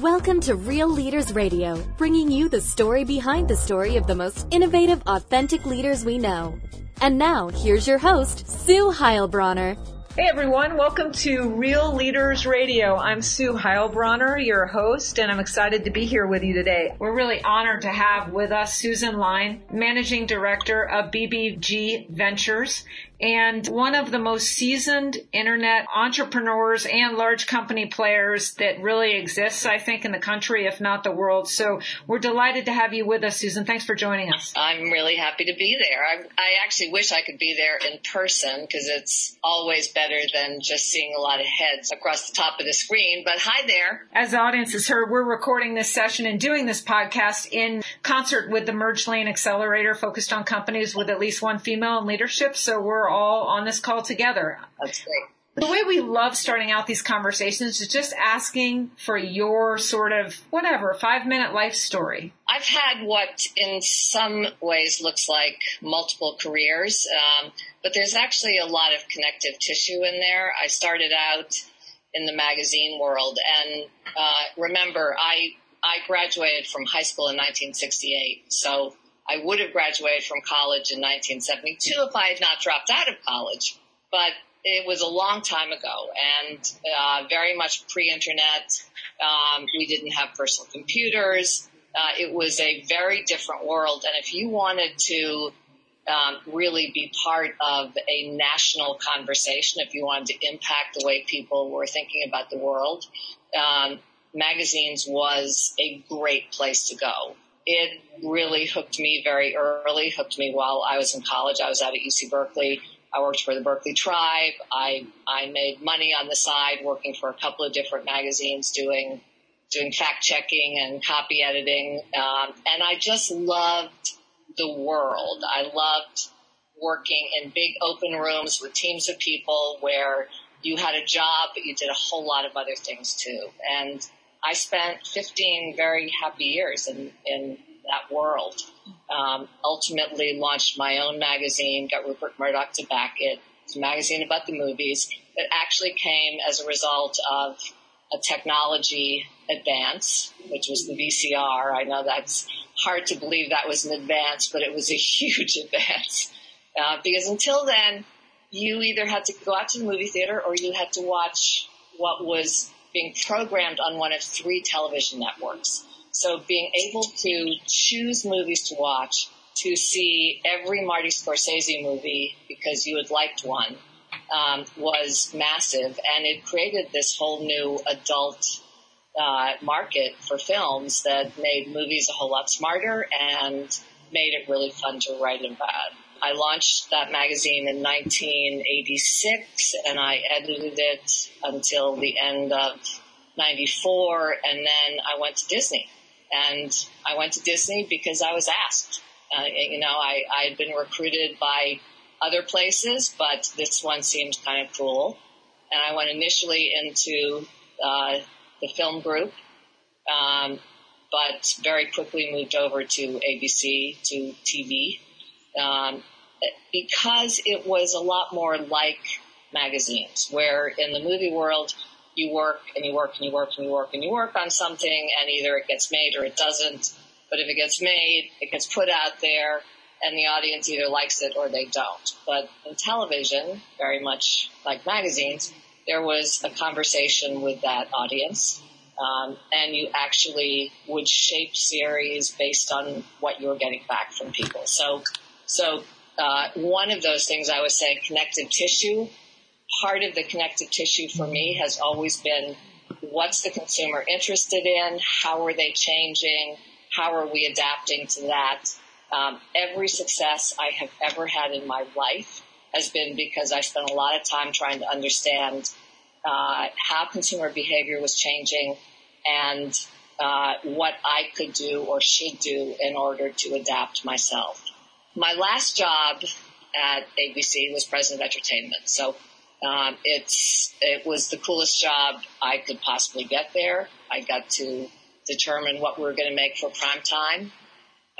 Welcome to Real Leaders Radio, bringing you the story behind the story of the most innovative, authentic leaders we know. And now, here's your host, Sue Heilbronner. Hey everyone, welcome to Real Leaders Radio. I'm Sue Heilbronner, your host, and I'm excited to be here with you today. We're really honored to have with us Susan Lyne, Managing Director of BBG Ventures and one of the most seasoned internet entrepreneurs and large company players that really exists, I think, in the country, if not the world. So we're delighted to have you with us, Susan. Thanks for joining us. I'm really happy to be there. I, I actually wish I could be there in person because it's always better than just seeing a lot of heads across the top of the screen. But hi there. As the audience has heard, we're recording this session and doing this podcast in concert with the Merge Lane Accelerator focused on companies with at least one female in leadership. So we're all on this call together. That's great. The way we love starting out these conversations is just asking for your sort of whatever five minute life story. I've had what in some ways looks like multiple careers, um, but there's actually a lot of connective tissue in there. I started out in the magazine world, and uh, remember, I I graduated from high school in 1968, so I would have graduated from college in 1972 if I had not dropped out of college. But it was a long time ago and uh, very much pre-internet. Um, we didn't have personal computers. Uh, it was a very different world. And if you wanted to um, really be part of a national conversation, if you wanted to impact the way people were thinking about the world, um, magazines was a great place to go it really hooked me very early, hooked me while I was in college. I was out at UC Berkeley. I worked for the Berkeley Tribe. I, I made money on the side working for a couple of different magazines doing, doing fact checking and copy editing. Um, and I just loved the world. I loved working in big open rooms with teams of people where you had a job, but you did a whole lot of other things too. And I spent 15 very happy years in, in that world. Um, ultimately launched my own magazine, got Rupert Murdoch to back it. It's a magazine about the movies. It actually came as a result of a technology advance, which was the VCR. I know that's hard to believe that was an advance, but it was a huge advance. Uh, because until then, you either had to go out to the movie theater or you had to watch what was being programmed on one of three television networks. So being able to choose movies to watch, to see every Marty Scorsese movie because you had liked one, um, was massive, and it created this whole new adult uh, market for films that made movies a whole lot smarter and made it really fun to write about. I launched that magazine in 1986 and I edited it until the end of 94 and then I went to Disney. And I went to Disney because I was asked. Uh, you know, I, I had been recruited by other places, but this one seemed kind of cool. And I went initially into uh, the film group, um, but very quickly moved over to ABC, to TV um, because it was a lot more like magazines, where in the movie world, you work and you work and you work and you work and you work on something and either it gets made or it doesn't. But if it gets made, it gets put out there and the audience either likes it or they don't. But in television, very much like magazines, there was a conversation with that audience. Um, and you actually would shape series based on what you were getting back from people. So so uh, one of those things I was saying, connective tissue. Part of the connective tissue for me has always been what's the consumer interested in? How are they changing? How are we adapting to that? Um, every success I have ever had in my life has been because I spent a lot of time trying to understand uh, how consumer behavior was changing and uh, what I could do or should do in order to adapt myself my last job at ABC was president of entertainment. So um, it's it was the coolest job I could possibly get there. I got to determine what we were going to make for prime time.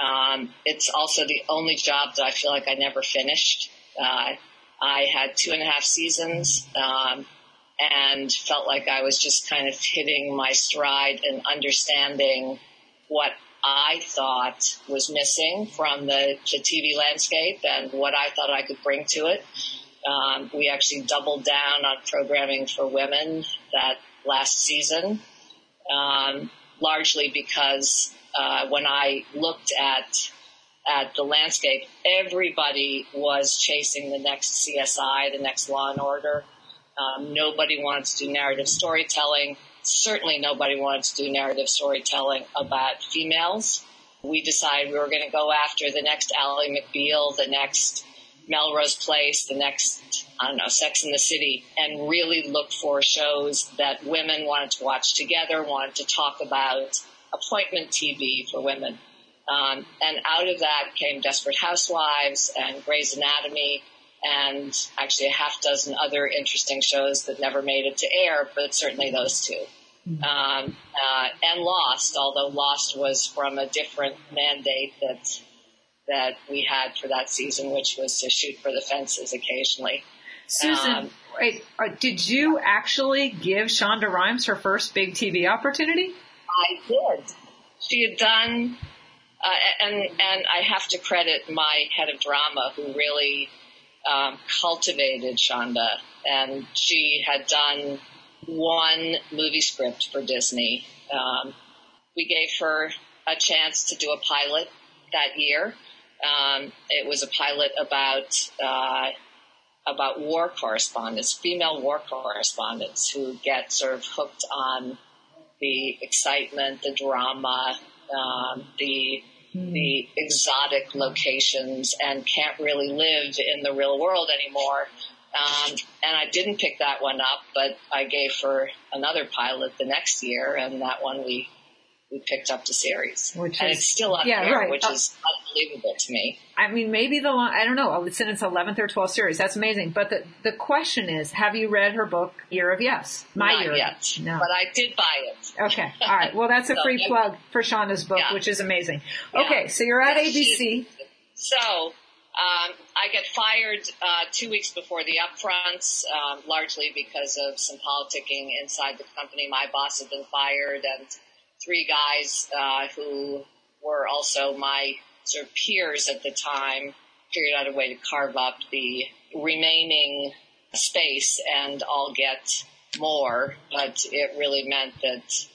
Um, it's also the only job that I feel like I never finished. Uh, I had two and a half seasons, um, and felt like I was just kind of hitting my stride and understanding what I thought was missing from the, the TV landscape and what I thought I could bring to it. Um, we actually doubled down on programming for women that last season, um, largely because uh, when I looked at at the landscape, everybody was chasing the next CSI, the next Law and Order. Um, nobody wanted to do narrative storytelling. Certainly, nobody wanted to do narrative storytelling about females. We decided we were going to go after the next Ally McBeal, the next Melrose Place, the next, I don't know, Sex in the City, and really look for shows that women wanted to watch together, wanted to talk about appointment TV for women. Um, and out of that came Desperate Housewives and Grey's Anatomy and actually a half dozen other interesting shows that never made it to air, but certainly those 2 mm-hmm. um, uh, and Lost, although Lost was from a different mandate that that we had for that season, which was to shoot for the fences occasionally. Susan, um, wait, uh, did you actually give Shonda Rhimes her first big TV opportunity? I did. She had done, uh, and and I have to credit my head of drama who really um, cultivated Shonda, and she had done one movie script for Disney. Um, we gave her a chance to do a pilot that year, um, it was a pilot about uh, about war correspondents, female war correspondents who get sort of hooked on the excitement, the drama, um, the. The exotic locations, and can't really live in the real world anymore. Um, and I didn't pick that one up, but I gave her another pilot the next year, and that one we we picked up the series, which and is, it's still up yeah, there, right. which is unbelievable to me. I mean, maybe the I don't know. It's in its eleventh or twelfth series. That's amazing. But the the question is, have you read her book Year of Yes? My Not Year yet, no. but I did buy it. Okay, all right. Well, that's a so, free plug for Shonda's book, yeah. which is amazing. Yeah. Okay, so you're at ABC. So um, I get fired uh, two weeks before the upfronts, um, largely because of some politicking inside the company. My boss had been fired, and three guys uh, who were also my sort of peers at the time figured out a way to carve up the remaining space and all get more, but it really meant that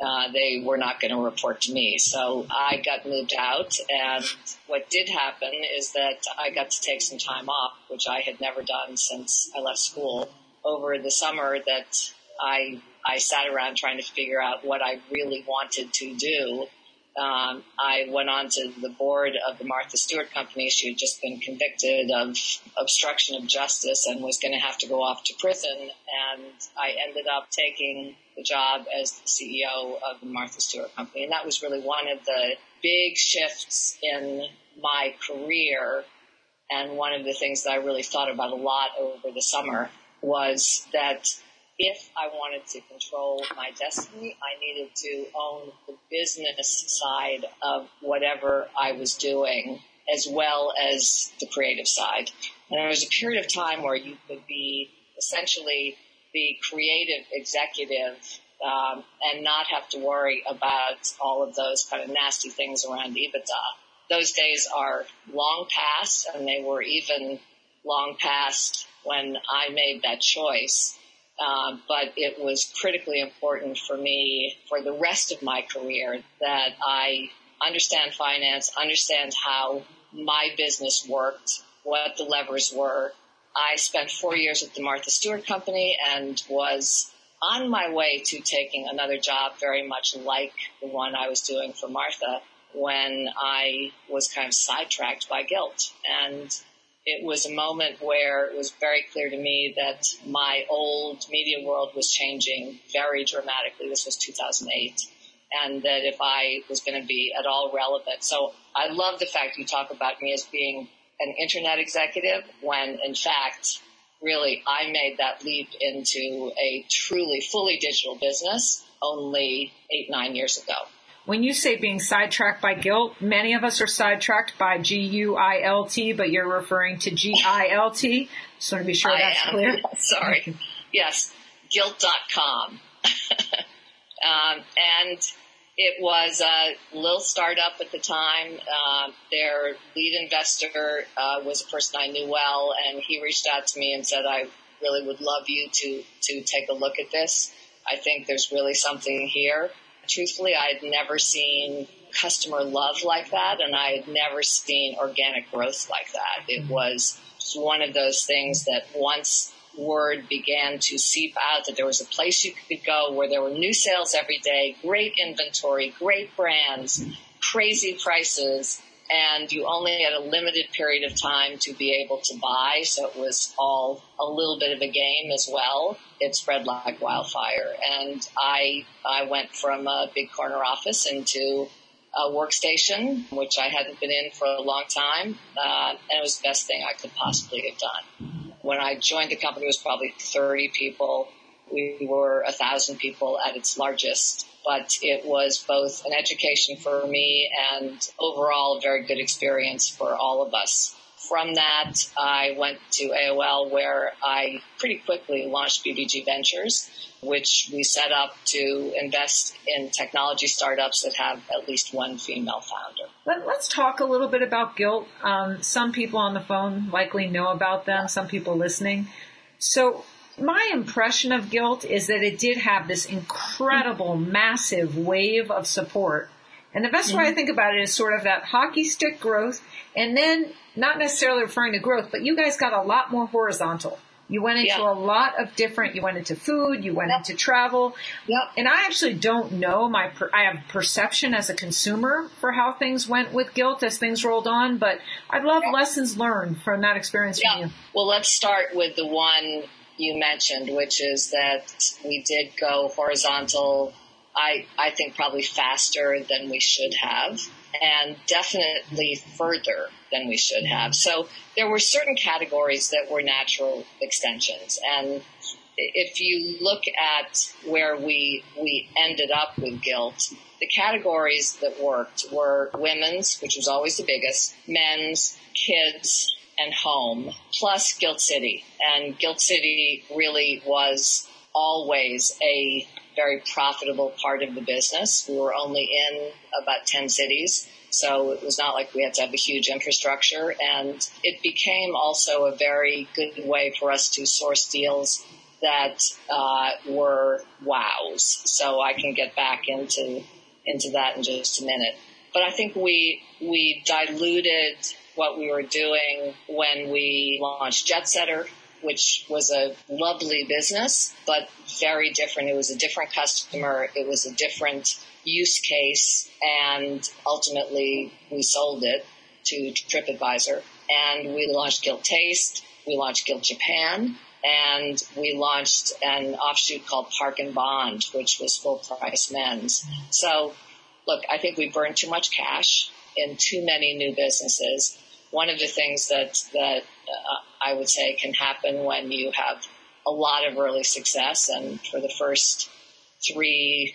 uh, they were not going to report to me. So I got moved out, and what did happen is that I got to take some time off, which I had never done since I left school. Over the summer, that I I sat around trying to figure out what I really wanted to do. Um, I went on to the board of the Martha Stewart Company. She had just been convicted of obstruction of justice and was going to have to go off to prison. And I ended up taking the job as the CEO of the Martha Stewart Company. And that was really one of the big shifts in my career. And one of the things that I really thought about a lot over the summer was that if I wanted to control my destiny, I needed to own the business side of whatever I was doing as well as the creative side. And there was a period of time where you could be essentially the creative executive um, and not have to worry about all of those kind of nasty things around EBITDA. Those days are long past, and they were even long past when I made that choice. Uh, but it was critically important for me for the rest of my career that I understand finance, understand how my business worked, what the levers were. I spent four years at the Martha Stewart Company and was on my way to taking another job very much like the one I was doing for Martha when I was kind of sidetracked by Gilt. And it was a moment where it was very clear to me that my old media world was changing very dramatically. This was 2008. And that if I was going to be at all relevant. So I love the fact you talk about me as being an internet executive when in fact, really I made that leap into a truly fully digital business only eight, nine years ago. When you say being sidetracked by guilt, many of us are sidetracked by G-U-I-L-T, but you're referring to G-I-L-T. Just want to be sure I that's am. clear. Sorry. yes. Gilt.com. um, and it was a little startup at the time. Uh, their lead investor uh, was a person I knew well, and he reached out to me and said, "I really would love you to to take a look at this. I think there's really something here." Truthfully, I had never seen customer love like that, and I had never seen organic growth like that. It mm-hmm. was one of those things that once word began to seep out that there was a place you could go where there were new sales every day, great inventory, great brands, crazy prices, and you only had a limited period of time to be able to buy. So it was all a little bit of a game as well. It spread like wildfire. And I, I went from a big corner office into a workstation, which I hadn't been in for a long time. Uh, and it was the best thing I could possibly have done when I joined the company, it was probably 30 people. We were a thousand people at its largest, but it was both an education for me and overall a very good experience for all of us. From that, I went to AOL where I pretty quickly launched BBG Ventures, which we set up to invest in technology startups that have at least one female founder. Let, us talk a little bit about Gilt. Um, some people on the phone likely know about them, some people listening. So, my impression of Gilt is that it did have this incredible, massive wave of support. And the best mm-hmm. way I mm-hmm. think about it is sort of that hockey stick growth and then not necessarily referring to growth, but you guys got a lot more horizontal. You went into yeah. a lot of different, you went into food, you went yep. into travel. Yep. And I actually don't know my, per, I have perception as a consumer for how things went with Gilt as things rolled on, but I'd love yep. lessons learned from that experience yeah. from you. Well, let's start with the one you mentioned, which is that we did go horizontal. I, I think probably faster than we should have and definitely further than we should have. So there were certain categories that were natural extensions. And if you look at where we, we ended up with Gilt, the categories that worked were women's, which was always the biggest, men's, kids, and home, plus Gilt City. And Gilt City really was always a very profitable part of the business. We were only in about 10 cities. So it was not like we had to have a huge infrastructure. And it became also a very good way for us to source deals that uh, were wows. So I can get back into into that in just a minute. But I think we we diluted what we were doing when we launched Jetsetter which was a lovely business, but very different. It was a different customer. It was a different use case. And ultimately we sold it to TripAdvisor and we launched Gilt Taste. We launched Gilt Japan and we launched an offshoot called Park and Bond, which was full price men's. So look, I think we burned too much cash in too many new businesses. One of the things that, that uh, I would say can happen when you have a lot of early success. And for the first three,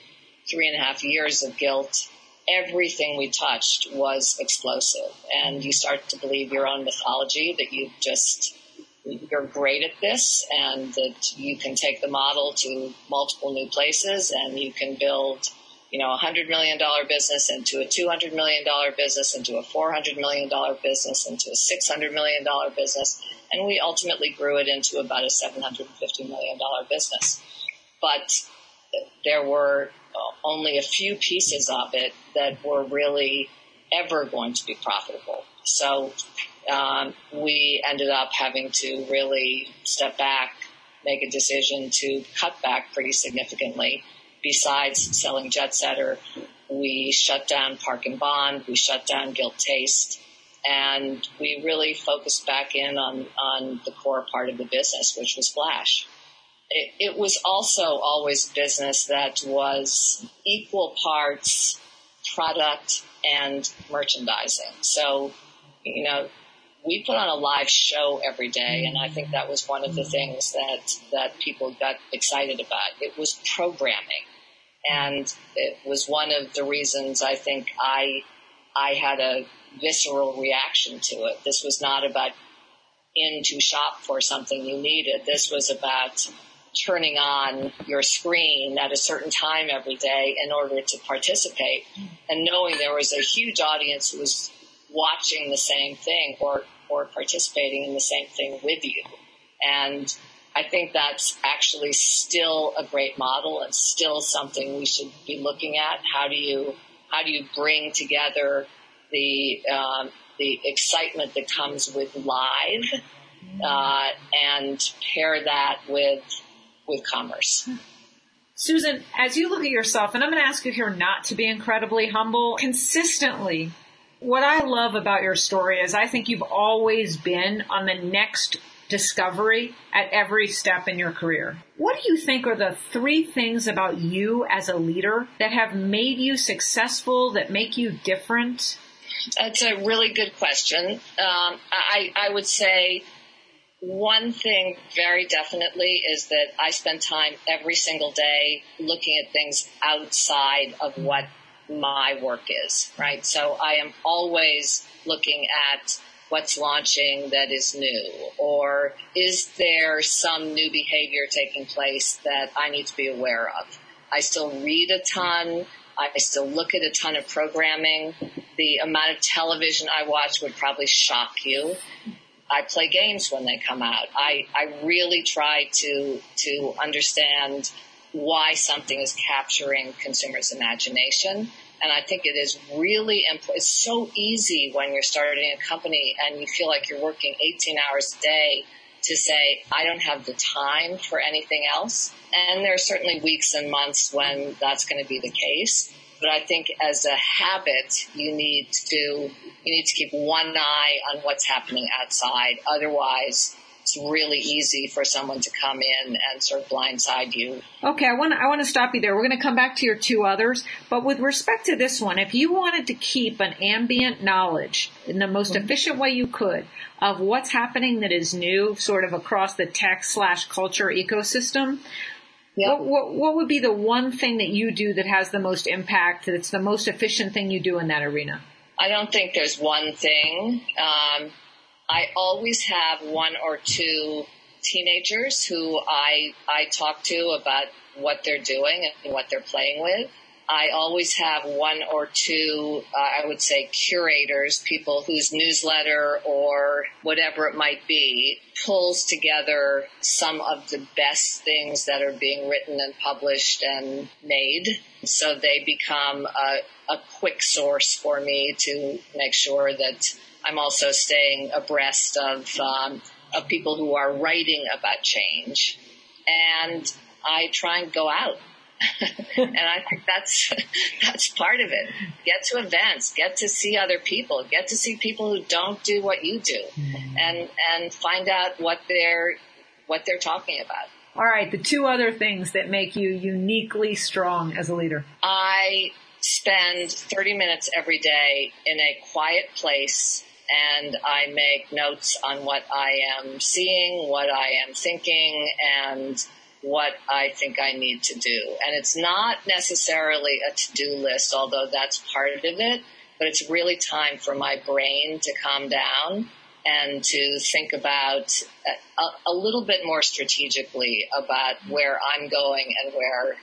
three and a half years of Gilt, everything we touched was explosive. And you start to believe your own mythology that you just, you're great at this and that you can take the model to multiple new places and you can build you know, a hundred million dollar business into a two hundred million dollar business into a four hundred million dollar business into a six hundred million dollar business, and we ultimately grew it into about a seven hundred and fifty million dollar business. But there were only a few pieces of it that were really ever going to be profitable. So um, we ended up having to really step back, make a decision to cut back pretty significantly besides selling Jetsetter, we shut down Park and Bond, we shut down Gilt Taste, and we really focused back in on, on the core part of the business, which was Flash. It, it was also always business that was equal parts product and merchandising. So, you know, we put on a live show every day, and I think that was one of the things that that people got excited about. It was programming. And it was one of the reasons I think I, I had a visceral reaction to it. This was not about in to shop for something you needed. This was about turning on your screen at a certain time every day in order to participate and knowing there was a huge audience who was watching the same thing or, or participating in the same thing with you. And I think that's actually still a great model and still something we should be looking at. How do you, how do you bring together the, um, the excitement that comes with live, uh, and pair that with with commerce. Susan, as you look at yourself, and I'm going to ask you here not to be incredibly humble, consistently, what I love about your story is I think you've always been on the next discovery at every step in your career. What do you think are the three things about you as a leader that have made you successful, that make you different? That's a really good question. Um, I, I would say one thing very definitely is that I spend time every single day looking at things outside of what my work is, right? So I am always looking at what's launching that is new or is there some new behavior taking place that I need to be aware of? I still read a ton. I still look at a ton of programming. The amount of television I watch would probably shock you. I play games when they come out. I, I really try to, to understand why something is capturing consumers' imagination. And I think it is really important. It's so easy when you're starting a company and you feel like you're working 18 hours a day to say, I don't have the time for anything else. And there are certainly weeks and months when that's going to be the case. But I think as a habit, you need to, you need to keep one eye on what's happening outside. Otherwise, it's really easy for someone to come in and sort of blindside you. Okay, I want to, I want to stop you there. We're going to come back to your two others, but with respect to this one, if you wanted to keep an ambient knowledge in the most mm-hmm. efficient way you could of what's happening that is new, sort of across the tech slash culture ecosystem, Yep. What, what, what would be the one thing that you do that has the most impact, that's the most efficient thing you do in that arena? I don't think there's one thing. Um, I always have one or two teenagers who I, I talk to about what they're doing and what they're playing with. I always have one or two, uh, I would say curators, people whose newsletter or whatever it might be pulls together some of the best things that are being written and published and made. So they become a, a quick source for me to make sure that I'm also staying abreast of, um, of people who are writing about change. And I try and go out and I think that's that's part of it. Get to events, get to see other people, get to see people who don't do what you do, mm-hmm. and and find out what they're what they're talking about. All right, the two other things that make you uniquely strong as a leader. I spend 30 minutes every day in a quiet place and I make notes on what I am seeing, what I am thinking, and what I think I need to do. And it's not necessarily a to-do list, although that's part of it, but it's really time for my brain to calm down and to think about a, a little bit more strategically about where I'm going and where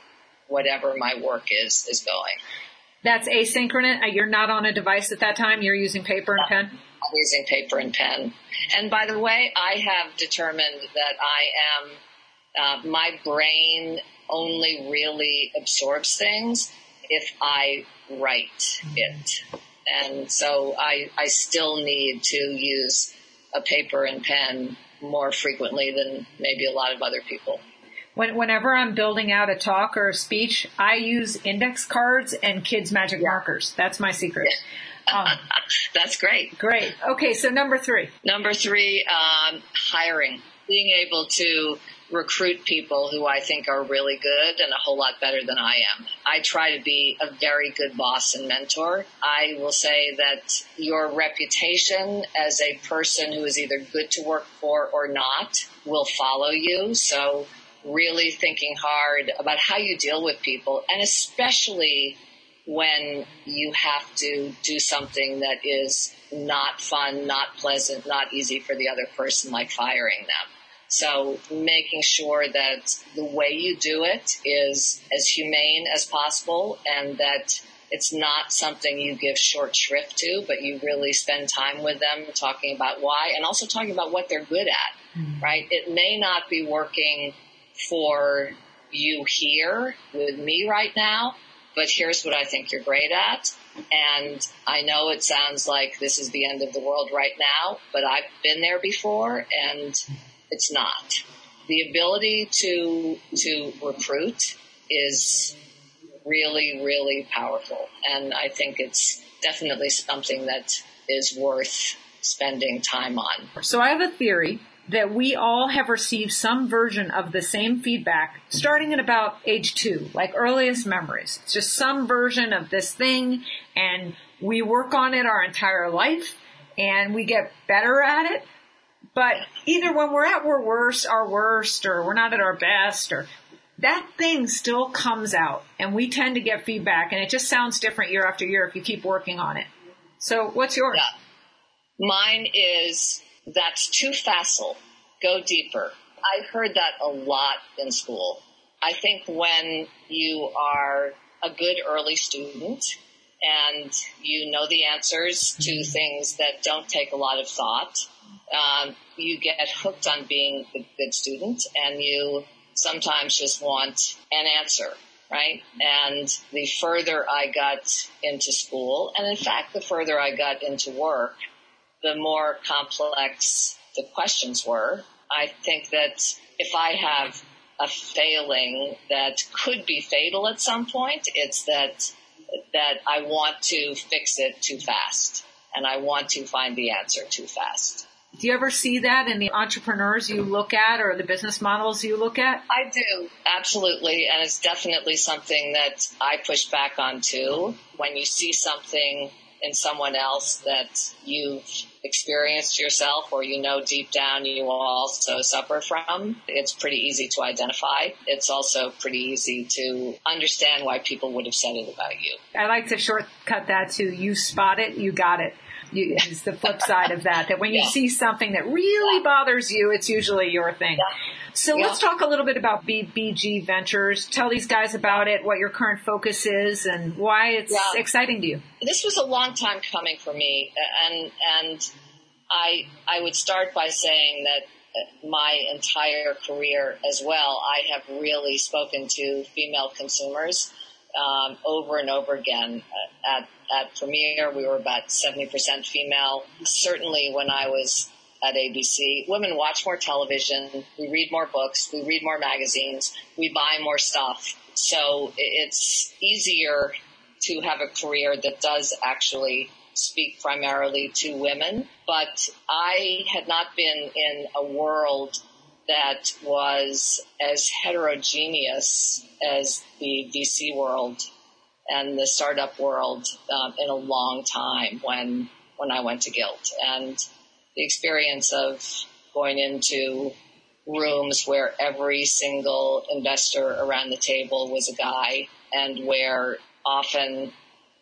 whatever my work is is going. That's asynchronous. Uh, you're not on a device at that time. You're using paper and pen. I'm using paper and pen. And by the way, I have determined that I am uh, my brain only really absorbs things if I write it. And so I, I still need to use a paper and pen more frequently than maybe a lot of other people. When, whenever I'm building out a talk or a speech, I use index cards and kids' magic yeah. markers. That's my secret. That's great. Great. Okay, so number three. Number three, um, hiring. Being able to recruit people who I think are really good and a whole lot better than I am. I try to be a very good boss and mentor. I will say that your reputation as a person who is either good to work for or not will follow you. So really thinking hard about how you deal with people and especially when you have to do something that is not fun, not pleasant, not easy for the other person, like firing them So making sure that the way you do it is as humane as possible and that it's not something you give short shrift to, but you really spend time with them talking about why and also talking about what they're good at, mm-hmm. right? It may not be working for you here with me right now, but here's what I think you're great at. And I know it sounds like this is the end of the world right now, but I've been there before and it's not. The ability to, to recruit is really, really powerful. And I think it's definitely something that is worth spending time on. So I have a theory that we all have received some version of the same feedback starting at about age two, like earliest memories. It's just some version of this thing and we work on it our entire life and we get better at it. But either when we're at our worst, our worst, or we're not at our best, or that thing still comes out and we tend to get feedback and it just sounds different year after year if you keep working on it. So what's yours? Yeah. Mine is that's too facile. Go deeper. I heard that a lot in school. I think when you are a good early student and you know the answers to things that don't take a lot of thought, um, you get hooked on being a good student and you sometimes just want an answer, right? And the further I got into school, and in fact, the further I got into work, the more complex the questions were. I think that if I have a failing that could be fatal at some point, it's that that I want to fix it too fast and I want to find the answer too fast. Do you ever see that in the entrepreneurs you look at or the business models you look at? I do, absolutely. And it's definitely something that I push back on too. When you see something in someone else that you've experienced yourself or you know deep down you also suffer from, it's pretty easy to identify. It's also pretty easy to understand why people would have said it about you. I like to shortcut that to you spot it, you got it. You, it's the flip side of that. That when you yeah. see something that really yeah. bothers you, it's usually your thing. Yeah. So let's talk a little bit about BBG Ventures. Tell these guys about it, what your current focus is, and why it's exciting to you. This was a long time coming for me, and and I I would start by saying that uh, my entire career as well, I have really spoken to female consumers um, over and over again. At, at Premiere, we were about 70% female. Certainly when I was at ABC, women watch more television, we read more books, we read more magazines, we buy more stuff. So it's easier to have a career that does actually speak primarily to women. But I had not been in a world that was as heterogeneous as the VC world and the startup world um, in a long time when when I went to Gilt and the experience of going into rooms where every single investor around the table was a guy and where often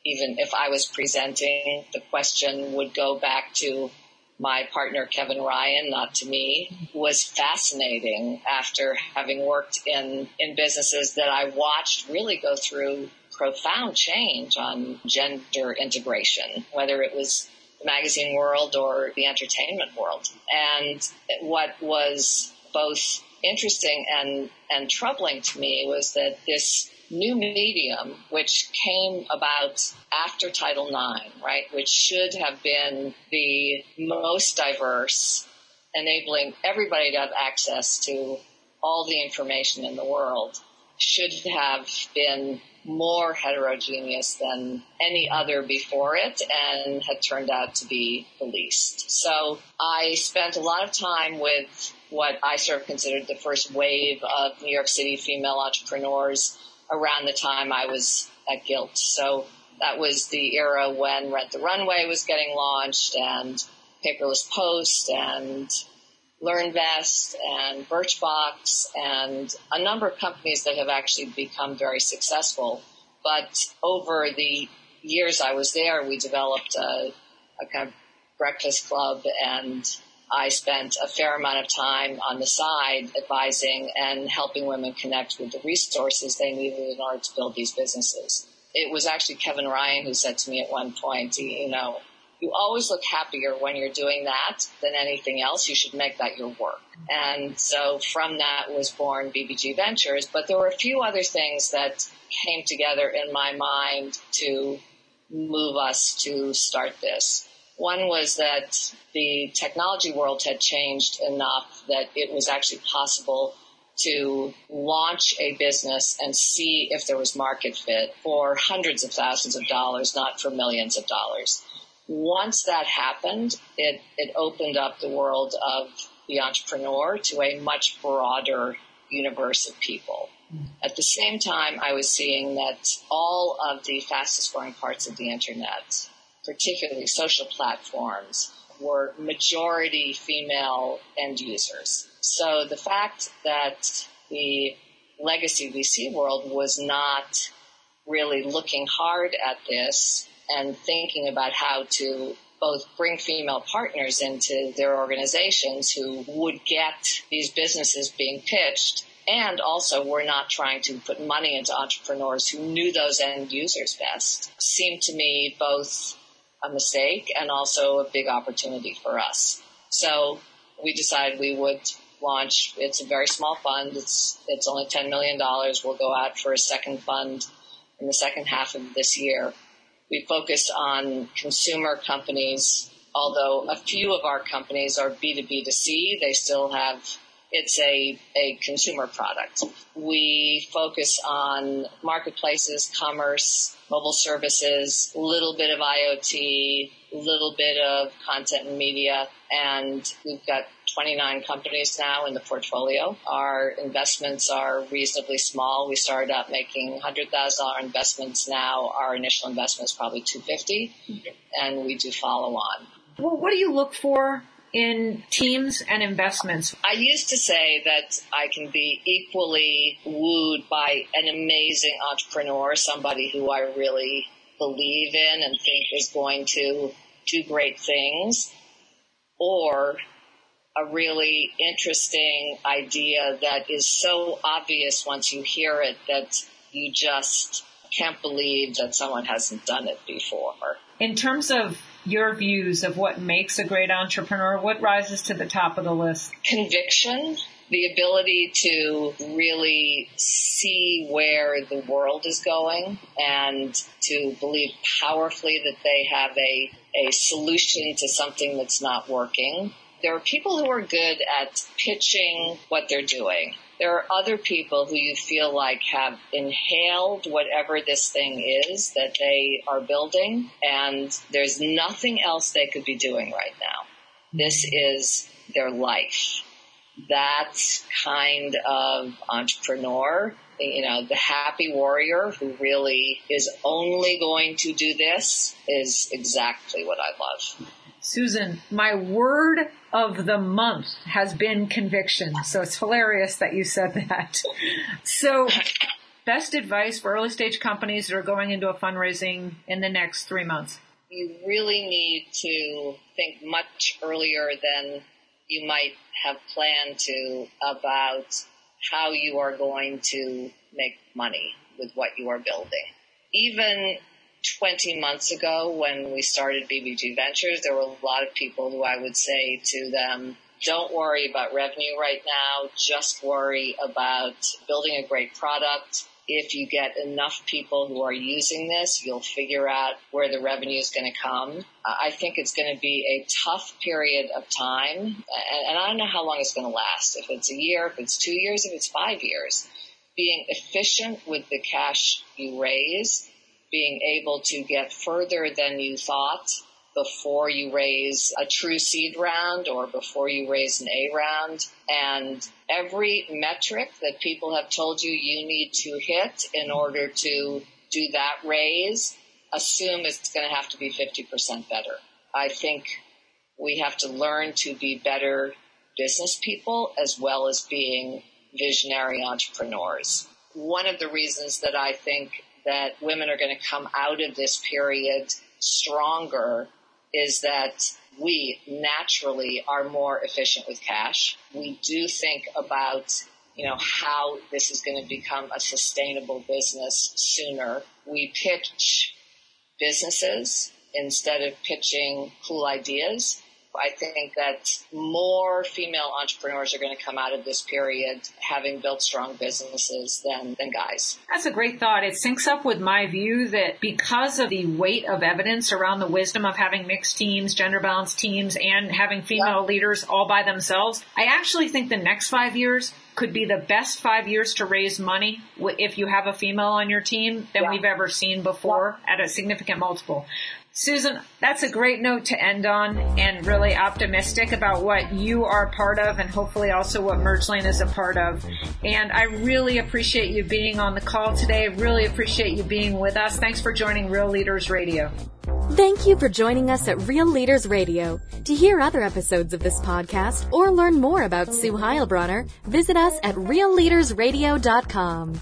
even if I was presenting the question would go back to my partner Kevin Ryan, not to me, was fascinating after having worked in, in businesses that I watched really go through profound change on gender integration, whether it was the magazine world or the entertainment world. And what was both interesting and, and troubling to me was that this new medium, which came about after Title IX, right, which should have been the most diverse, enabling everybody to have access to all the information in the world, should have been more heterogeneous than any other before it and had turned out to be the least. So I spent a lot of time with what I sort of considered the first wave of New York City female entrepreneurs around the time I was at Gilt. So that was the era when Rent the Runway was getting launched and Paperless Post and LearnVest and Birchbox and a number of companies that have actually become very successful. But over the years I was there, we developed a, a kind of breakfast club and I spent a fair amount of time on the side advising and helping women connect with the resources they needed in order to build these businesses. It was actually Kevin Ryan who said to me at one point, you know, you always look happier when you're doing that than anything else. You should make that your work. And so from that was born BBG Ventures. But there were a few other things that came together in my mind to move us to start this. One was that the technology world had changed enough that it was actually possible to launch a business and see if there was market fit for hundreds of thousands of dollars, not for millions of dollars. Once that happened, it, it opened up the world of the entrepreneur to a much broader universe of people. At the same time, I was seeing that all of the fastest growing parts of the internet, particularly social platforms, were majority female end users. So the fact that the legacy VC world was not really looking hard at this and thinking about how to both bring female partners into their organizations who would get these businesses being pitched and also we're not trying to put money into entrepreneurs who knew those end users best seemed to me both a mistake and also a big opportunity for us. So we decided we would launch. It's a very small fund. It's it's only ten million dollars. We'll go out for a second fund in the second half of this year. We focus on consumer companies, although a few of our companies are B2B2C. They still have it's a, a consumer product. We focus on marketplaces, commerce, mobile services, little bit of IoT, little bit of content and media, and we've got 29 companies now in the portfolio. Our investments are reasonably small. We started out making $100,000 investments now. Our initial investment is probably 250 mm-hmm. and we do follow on. Well, what do you look for in teams and investments? I used to say that I can be equally wooed by an amazing entrepreneur, somebody who I really believe in and think is going to do great things, or a really interesting idea that is so obvious once you hear it that you just can't believe that someone hasn't done it before. In terms of your views of what makes a great entrepreneur, what rises to the top of the list? Conviction, the ability to really see where the world is going and to believe powerfully that they have a, a solution to something that's not working. There are people who are good at pitching what they're doing there are other people who you feel like have inhaled whatever this thing is that they are building, and there's nothing else they could be doing right now. This is their life. That kind of entrepreneur, you know, the happy warrior who really is only going to do this is exactly what I love. Susan, my word of the month has been conviction. So it's hilarious that you said that. So best advice for early stage companies that are going into a fundraising in the next three months? You really need to think much earlier than you might have planned to about how you are going to make money with what you are building. Even 20 months ago when we started BBG Ventures, there were a lot of people who I would say to them, don't worry about revenue right now. Just worry about building a great product. If you get enough people who are using this, you'll figure out where the revenue is going to come. I think it's going to be a tough period of time. And I don't know how long it's going to last. If it's a year, if it's two years, if it's five years. Being efficient with the cash you raise being able to get further than you thought before you raise a true seed round or before you raise an A round. And every metric that people have told you you need to hit in order to do that raise, assume it's going to have to be 50% better. I think we have to learn to be better business people as well as being visionary entrepreneurs. One of the reasons that I think that women are going to come out of this period stronger is that we naturally are more efficient with cash. We do think about you know, how this is going to become a sustainable business sooner. We pitch businesses instead of pitching cool ideas. I think that more female entrepreneurs are going to come out of this period having built strong businesses than, than guys. That's a great thought. It syncs up with my view that because of the weight of evidence around the wisdom of having mixed teams, gender balanced teams, and having female yeah. leaders all by themselves, I actually think the next five years could be the best five years to raise money if you have a female on your team than yeah. we've ever seen before yeah. at a significant multiple. Susan, that's a great note to end on and really optimistic about what you are part of and hopefully also what Mergelane is a part of. And I really appreciate you being on the call today. Really appreciate you being with us. Thanks for joining Real Leaders Radio. Thank you for joining us at Real Leaders Radio. To hear other episodes of this podcast or learn more about Sue Heilbronner, visit us at realleadersradio.com.